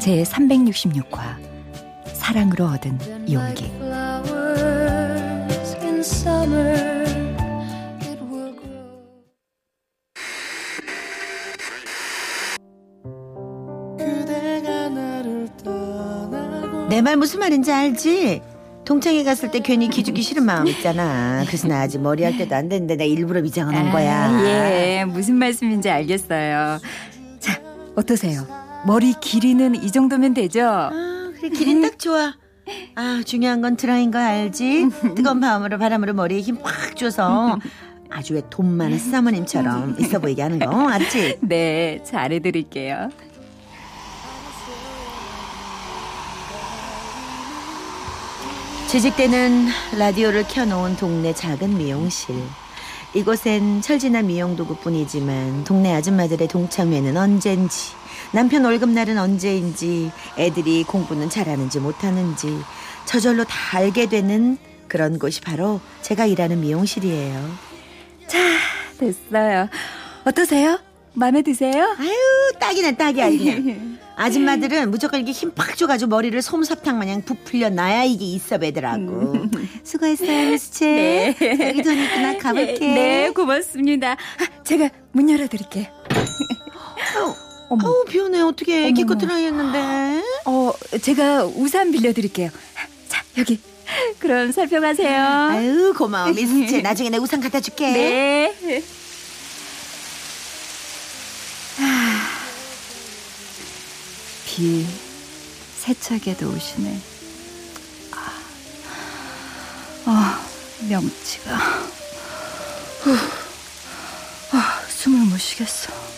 제 366화 사랑으로 얻은 용기 내 말 무슨 말인지 알지? 동창회 갔을 때 괜히 기죽기 싫은 마음 있잖아. 그래서 나 아직 머리 할 때도 안 됐는데 내가 일부러 미장을 한 거야. 아, 예, 무슨 말씀인지 알겠어요. 자, 어떠세요? 머리 길이는 이 정도면 되죠? 아, 그래 길이 딱 좋아. 아 중요한 건 드라인 거 알지? 뜨거운 바람으로 바람으로 머리에 힘팍 줘서 아주 왜 돈 많은 사모님처럼 있어 보이게 하는 거 알지? 네, 잘해드릴게요. 재직 때는 라디오를 켜놓은 동네 작은 미용실. 이곳엔 철진한 미용 도구뿐이지만 동네 아줌마들의 동창회는 언젠지 남편 월급날은 언제인지 애들이 공부는 잘하는지 못하는지 저절로 다 알게 되는 그런 곳이 바로 제가 일하는 미용실이에요. 자, 됐어요. 어떠세요? 마음에 드세요? 아유 딱이네 딱이야 그냥. 아줌마들은 무조건 이렇게 힘 팍 줘가지고 머리를 솜사탕 마냥 부풀려 놔야 이게 있어 배더라고. 수고했어요 미스체. 네. 여기 돈 있구나 가볼게. 네, 고맙습니다. 아, 제가 문 열어드릴게요. 어머. 아우 비 오네 어떻게 어머머. 기껏 드라이 했는데. 어, 제가 우산 빌려드릴게요. 자, 여기. 그럼 살펴가세요. 아유 고마워 미스체. 나중에 내 우산 갖다 줄게. 네. 비 세차게도 오시네. 아, 아 명치가. 후, 아, 숨을 못 쉬겠어.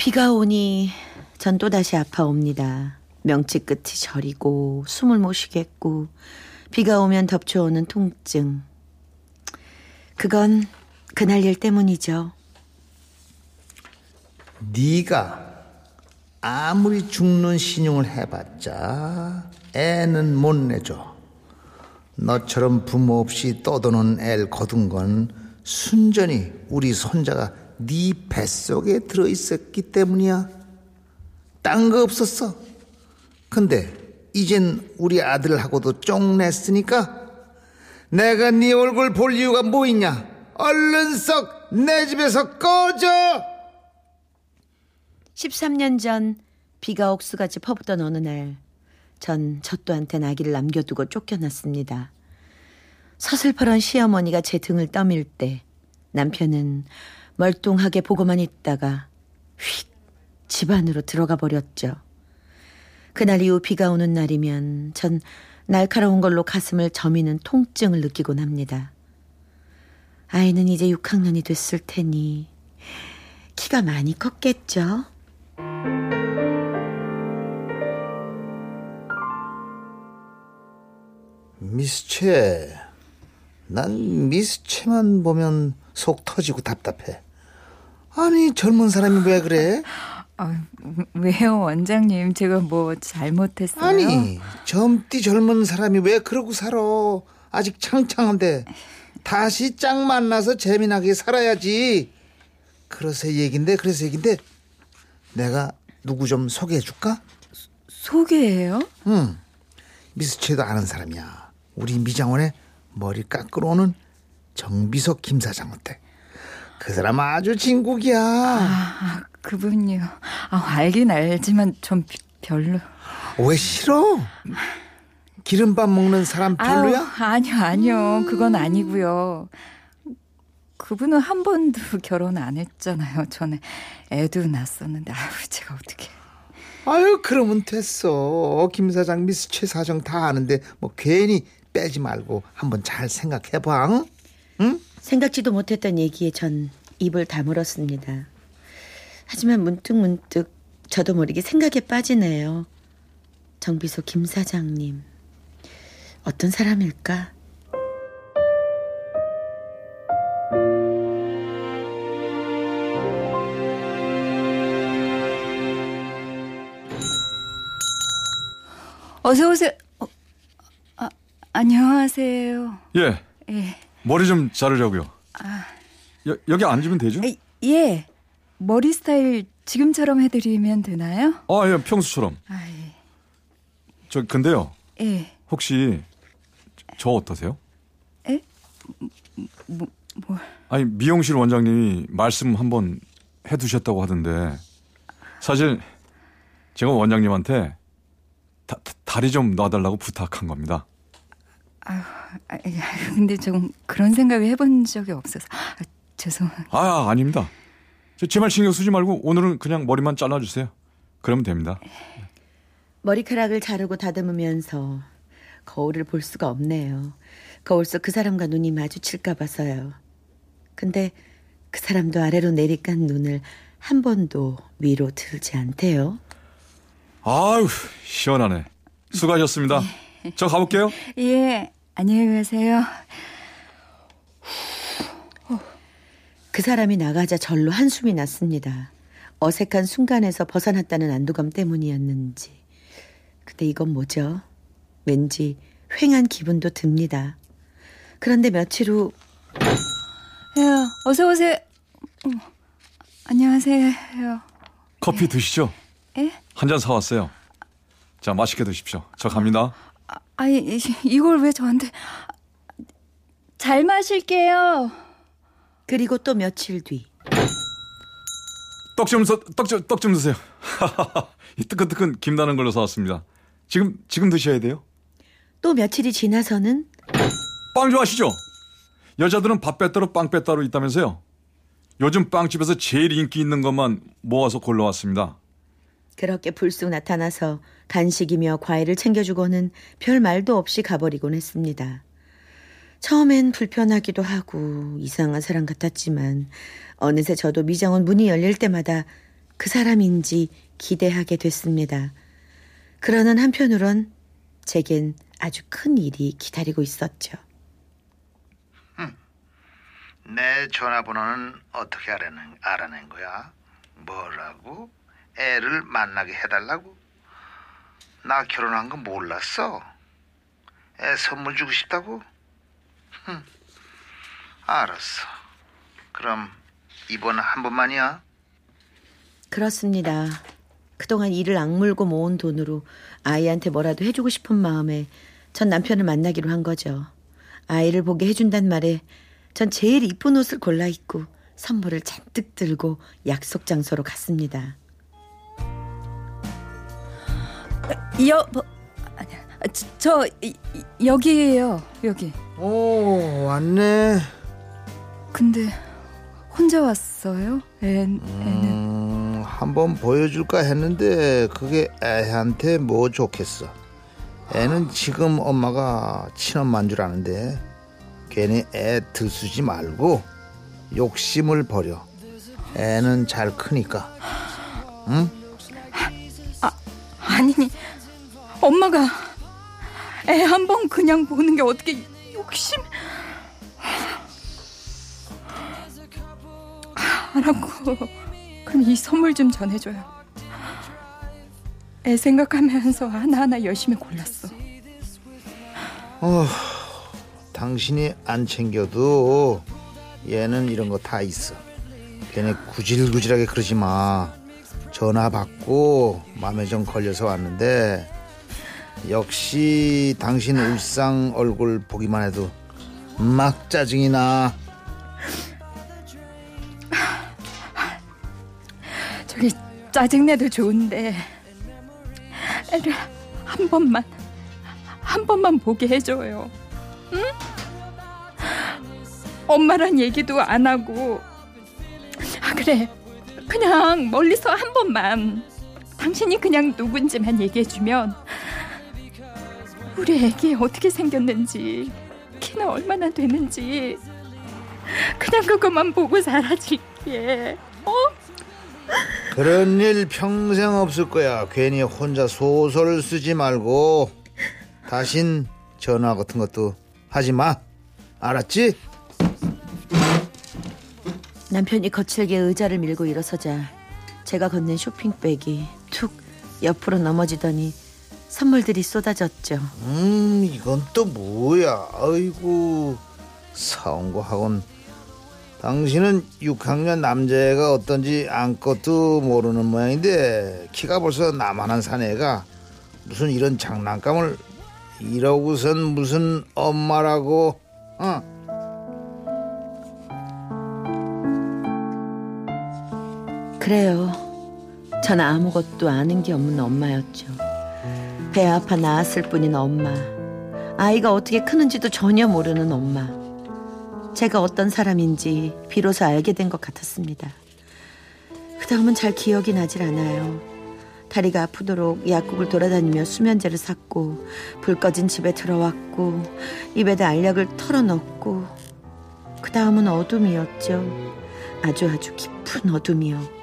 비가 오니 전 또다시 아파옵니다. 명치 끝이 저리고 숨을 못 쉬겠고 비가 오면 덮쳐오는 통증. 그건 그날 일 때문이죠. 네가 아무리 죽는 신용을 해봤자 애는 못 내줘. 너처럼 부모 없이 떠도는 애를 거둔 건 순전히 우리 손자가 네 뱃속에 들어있었기 때문이야. 딴 거 없었어. 근데 이젠 우리 아들하고도 쫑냈으니까 내가 네 얼굴 볼 이유가 뭐 있냐? 얼른 썩 내 집에서 꺼져! 13년 전 비가 옥수같이 퍼붓던 어느 날, 전 젖도한테 아기를 남겨두고 쫓겨났습니다. 서슬퍼런 시어머니가 제 등을 떠밀 때 남편은 멀뚱하게 보고만 있다가 휙 집 안으로 들어가 버렸죠. 그날 이후 비가 오는 날이면 전 날카로운 걸로 가슴을 저미는 통증을 느끼곤 합니다. 아이는 이제 6학년이 됐을 테니 키가 많이 컸겠죠? 미스체. 난 미스체만 보면 속 터지고 답답해. 아니 젊은 사람이 왜 그래? 아, 왜요, 원장님? 제가 뭐 잘못했어요? 아니 젊디 젊은 사람이 왜 그러고 살아? 아직 창창한데 다시 짝 만나서 재미나게 살아야지. 그래서 얘긴데 그래서 얘긴데 내가 누구 좀 소개해 줄까? 소개해요? 응. 미스체도 아는 사람이야. 우리 미장원에 머리 깎으러 오는 정비석 김 사장 어때? 그 사람 아주 진국이야. 아, 그분이요. 아, 알긴 알지만 좀 비- 별로. 왜 싫어? 기름밥 먹는 사람 별로야? 아우, 아니요, 아니요. 그건 아니고요. 그분은 한 번도 결혼 안 했잖아요. 전에 애도 낳았었는데 아유, 제가 어떻게 아유 그러면 됐어. 김 사장, 미스 최 사장 다 아는데 뭐 괜히 빼지 말고 한번 잘 생각해 봐. 응? 생각지도 못했던 얘기에 전 입을 다물었습니다. 하지만 문득 문득 저도 모르게 생각에 빠지네요. 정비소 김 사장님. 어떤 사람일까? 어서 오세요. 어, 아, 안녕하세요. 예. 예. 머리 좀 자르려고요. 여, 여기 앉으면 되죠? 에, 예. 머리 스타일 지금처럼 해드리면 되나요? 아, 예, 평소처럼. 아, 예. 저 근데요. 예. 혹시 저 어떠세요? 에? 뭐, 뭐. 아니 미용실 원장님이 말씀 한번 해두셨다고 하던데 사실 제가 원장님한테 다, 다리 좀 놔달라고 부탁한 겁니다. 아, 아, 근데 좀 그런 생각을 해본 적이 없어서 아, 죄송해요. 아 아닙니다. 제 말 신경 쓰지 말고 오늘은 그냥 머리만 잘라주세요. 그러면 됩니다. 머리카락을 자르고 다듬으면서 거울을 볼 수가 없네요. 거울 속 그 사람과 눈이 마주칠까 봐서요. 근데 그 사람도 아래로 내리깐 눈을 한 번도 위로 들지 않대요. 아유 시원하네. 수고하셨습니다. 저 가볼게요. 예, 안녕히 가세요. 그 사람이 나가자 절로 한숨이 났습니다. 어색한 순간에서 벗어났다는 안도감 때문이었는지. 근데 이건 뭐죠? 왠지 휑한 기분도 듭니다. 그런데 며칠 후 예, 어서 오세요. 어머, 안녕하세요. 커피 드시죠? 예? 한 잔 사왔어요. 자 맛있게 드십시오. 저 갑니다. 아, 아니 이- 이걸 왜 저한테 잘 마실게요. 그리고 또 며칠 뒤 떡좀 떡좀 떡좀 드세요. 이 뜨끈뜨끈 김 나는 걸로 사왔습니다. 지금 지금 드셔야 돼요. 또 며칠이 지나서는 빵 좋아하시죠? 여자들은 밥 빼따로 빵 빼따로 있다면서요. 요즘 빵집에서 제일 인기 있는 것만 모아서 골라왔습니다. 그렇게 불쑥 나타나서 간식이며 과일을 챙겨주고는 별 말도 없이 가버리곤 했습니다. 처음엔 불편하기도 하고 이상한 사람 같았지만 어느새 저도 미정원 문이 열릴 때마다 그 사람인지 기대하게 됐습니다. 그러는 한편으론 제겐 아주 큰 일이 기다리고 있었죠. 내 전화번호는 어떻게 알아낸, 알아낸 거야? 뭐라고? 애를 만나게 해달라고? 나 결혼한 거 몰랐어? 애 선물 주고 싶다고? 흠, 알았어. 그럼 이번 한 번만이야? 그렇습니다. 그동안 일을 악물고 모은 돈으로 아이한테 뭐라도 해주고 싶은 마음에 전 남편을 만나기로 한 거죠. 아이를 보게 해준단 말에 전 제일 이쁜 옷을 골라 입고 선물을 잔뜩 들고 약속 장소로 갔습니다. 여, 뭐, 아니, 아, 저, 저 이, 여기에요. 여기. 오 왔네. 근데 혼자 왔어요? 애, 애는 음, 한번 보여줄까 했는데 그게 애한테 뭐 좋겠어. 애는 지금 엄마가 친엄마인 줄 아는데 괜히 애 들쑤지 말고 욕심을 버려. 애는 잘 크니까. 응? 아니 엄마가 애 한 번 그냥 보는 게 어떻게 욕심 하라고 그럼 이 선물 좀 전해줘요 애 생각하면서 하나하나 열심히 골랐어 어, 당신이 안 챙겨도 얘는 이런 거 다 있어. 걔네 구질구질하게 그러지 마. 전화 받고 마음에 좀 걸려서 왔는데 역시 당신 울상 얼굴 보기만 해도 막 짜증이 나. 저기 짜증내도 좋은데 애를 한 번만 한 번만 보게 해줘요. 응? 엄마란 얘기도 안 하고 아 그래 그냥 멀리서 한 번만 당신이 그냥 누군지만 얘기해주면 우리 애기 어떻게 생겼는지 키는 얼마나 되는지 그냥 그것만 보고 사라질게 어? 그런 일 평생 없을 거야. 괜히 혼자 소설 쓰지 말고 다신 전화 같은 것도 하지 마. 알았지? 남편이 거칠게 의자를 밀고 일어서자 제가 건넨 쇼핑백이 툭 옆으로 넘어지더니 선물들이 쏟아졌죠. 음, 이건 또 뭐야? 아이고, 사온 거 하곤. 당신은 6학년 남자애가 어떤지 아무것도 모르는 모양인데 키가 벌써 나만한 사내가 무슨 이런 장난감을 이러고선 무슨 엄마라고 어? 그래요. 전 아무것도 아는 게 없는 엄마였죠. 배 아파 낳았을 뿐인 엄마. 아이가 어떻게 크는지도 전혀 모르는 엄마. 제가 어떤 사람인지 비로소 알게 된 것 같았습니다. 그 다음은 잘 기억이 나질 않아요. 다리가 아프도록 약국을 돌아다니며 수면제를 샀고 불 꺼진 집에 들어왔고 입에다 알약을 털어넣고 그 다음은 어둠이었죠. 아주 아주 깊은 어둠이요.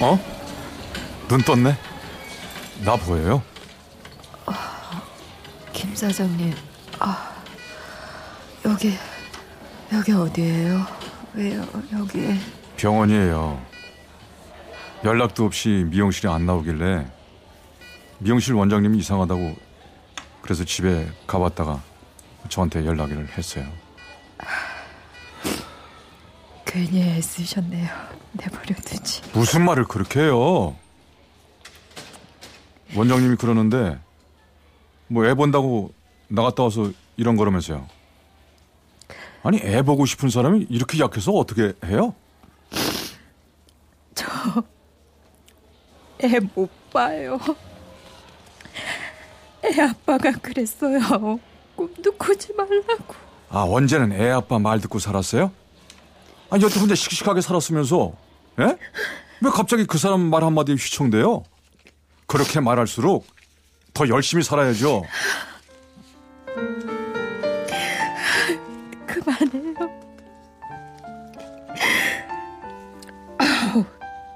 어? 눈 떴네. 나 보여요? 김 사장님, 아 여기 여기 어디예요? 왜요 여기? 병원이에요. 연락도 없이 미용실에 안 나오길래 미용실 원장님이 이상하다고 그래서 집에 가봤다가 저한테 연락을 했어요. 괜히 애쓰셨네요. 내버려 두지. 무슨 말을 그렇게 해요? 원장님이 그러는데 뭐 애 본다고 나갔다 와서 이런 거라면서요. 아니 애 보고 싶은 사람이 이렇게 약해서 어떻게 해요? 애못 봐요. 애 아빠가 그랬어요. 꿈도 꾸지 말라고. 아 언제는 애 아빠 말 듣고 살았어요? 아니 여태 혼자 씩씩하게 살았으면서 예? 왜 갑자기 그 사람 말 한마디에 휘청대요? 그렇게 말할수록 더 열심히 살아야죠. 그만해요.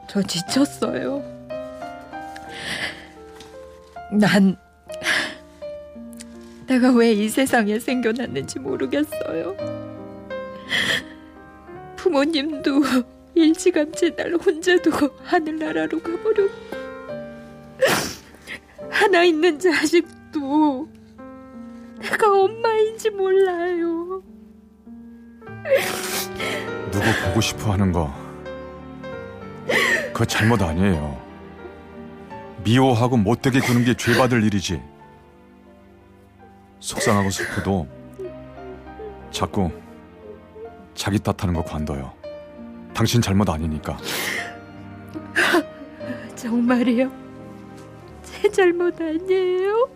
저 지쳤어요. 난 내가 왜 이 세상에 생겨났는지 모르겠어요. 부모님도 일찌감치 날 혼자 두고 하늘나라로 가버렸고 하나 있는 자식도 내가 엄마인지 몰라요. 누구 보고 싶어 하는 거 그거 잘못 아니에요. 미워하고 못되게 구는 게 죄받을 일이지. 속상하고 슬프도 자꾸 자기 탓하는 거 관둬요. 당신 잘못 아니니까. 정말이요? 제 잘못 아니에요?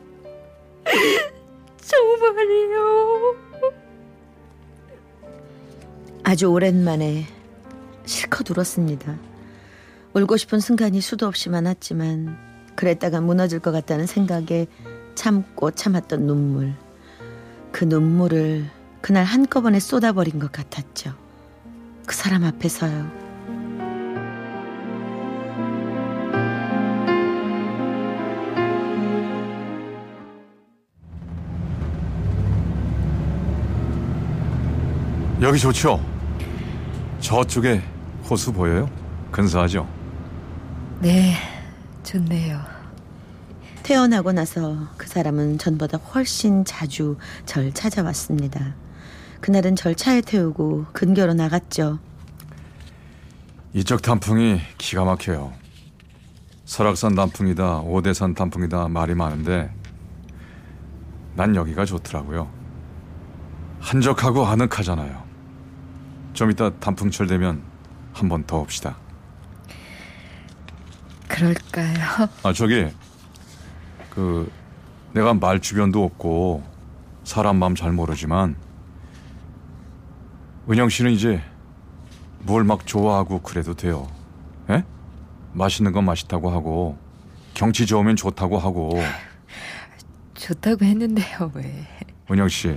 정말이요? 아주 오랜만에 실컷 울었습니다. 울고 싶은 순간이 수도 없이 많았지만 그랬다가 무너질 것 같다는 생각에 참고 참았던 눈물. 그 눈물을 그날 한꺼번에 쏟아버린 것 같았죠. 그 사람 앞에서요. 여기 좋죠? 저쪽에 호수 보여요? 근사하죠? 네, 좋네요. 태어나고 나서 그 사람은 전보다 훨씬 자주 절 찾아왔습니다. 그날은 절 차에 태우고 근교로 나갔죠. 이쪽 단풍이 기가 막혀요. 설악산 단풍이다, 오대산 단풍이다 말이 많은데 난 여기가 좋더라고요. 한적하고 아늑하잖아요. 좀 이따 단풍철 되면 한 번 더 옵시다. 그럴까요? 아 저기 그 내가 말 주변도 없고 사람 마음 잘 모르지만 은영 씨는 이제 뭘 막 좋아하고 그래도 돼요. 예? 맛있는 건 맛있다고 하고 경치 좋으면 좋다고 하고 좋다고 했는데요, 왜? 은영 씨,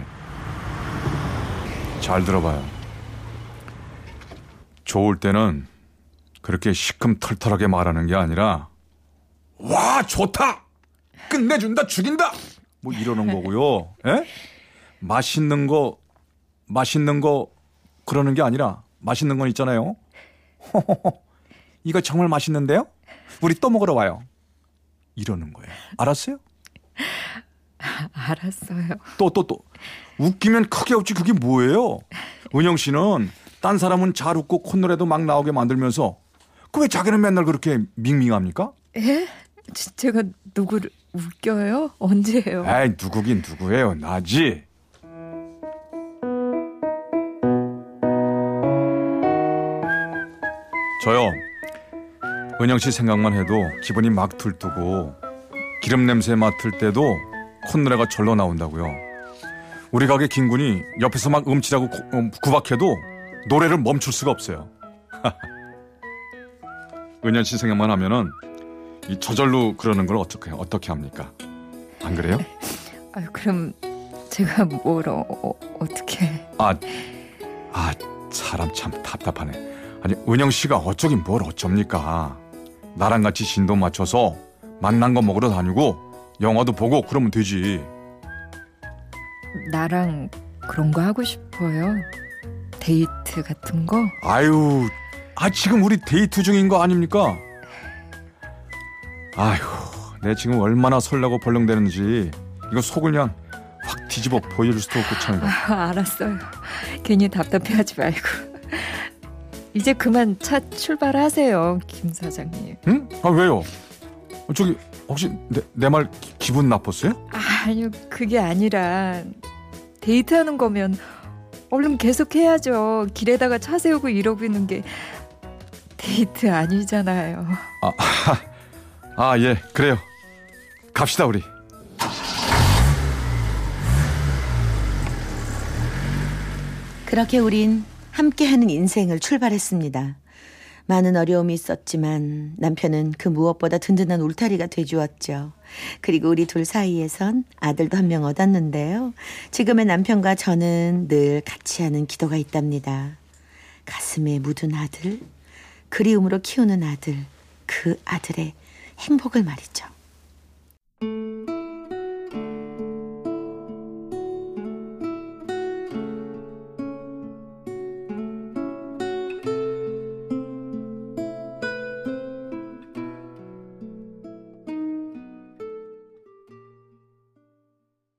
잘 들어봐요. 좋을 때는 그렇게 시큼털털하게 말하는 게 아니라 와 좋다, 끝내준다, 죽인다, 뭐 이러는 거고요. 예? 맛있는 거, 맛있는 거 그러는 게 아니라 맛있는 건 있잖아요. 이거 정말 맛있는데요? 우리 또 먹으러 와요. 이러는 거예요. 알았어요? 알았어요. 또 또 또 웃기면 크게 웃지 그게 뭐예요? 은영 씨는 딴 사람은 잘 웃고 콧노래도 막 나오게 만들면서 그 왜 자기는 맨날 그렇게 밍밍합니까? 예? 지- 제가 누구를 웃겨요? 언제예요? 에이 누구긴 누구예요 나지. 저요 은영 씨 생각만 해도 기분이 막 들뜨고 기름 냄새 맡을 때도 콧노래가 절로 나온다고요. 우리 가게 김군이 옆에서 막 음치라고 고- 음, 구박해도 노래를 멈출 수가 없어요. 은연 씨 생각만 하면은 이 저절로 그러는 걸 어떻게 어떻게 합니까? 안 그래요? 아유, 그럼 제가 뭘 어, 어, 어떻게 아, 아 사람 참 답답하네. 아니 은영 씨가 어쩌긴 뭘 어쩝니까? 나랑 같이 신도 맞춰서 만난 거 먹으러 다니고 영화도 보고 그러면 되지. 나랑 그런 거 하고 싶어요? 데이트 같은 거? 아유, 아 지금 우리 데이트 중인 거 아닙니까? 아휴, 내 지금 얼마나 설레고 벌렁대는지 이거 속을 그냥 확 뒤집어 보여줄 수도 없고 참. 아, 알았어요. 괜히 답답해하지 말고. 이제 그만 차 출발하세요, 김 사장님. 응? 아 왜요? 어, 저기 혹시 내 말 기분 나빴어요? 아니요, 그게 아니라 데이트하는 거면 얼른 계속 해야죠. 길에다가 차 세우고 이러고 있는 게 데이트 아니잖아요. 아 예, 그래요. 갑시다 우리. 그렇게 우린 함께하는 인생을 출발했습니다. 많은 어려움이 있었지만 남편은 그 무엇보다 든든한 울타리가 돼주었죠. 그리고 우리 둘 사이에선 아들도 한 명 얻었는데요. 지금의 남편과 저는 늘 같이 하는 기도가 있답니다. 가슴에 묻은 아들, 그리움으로 키우는 아들, 그 아들의 행복을 말이죠.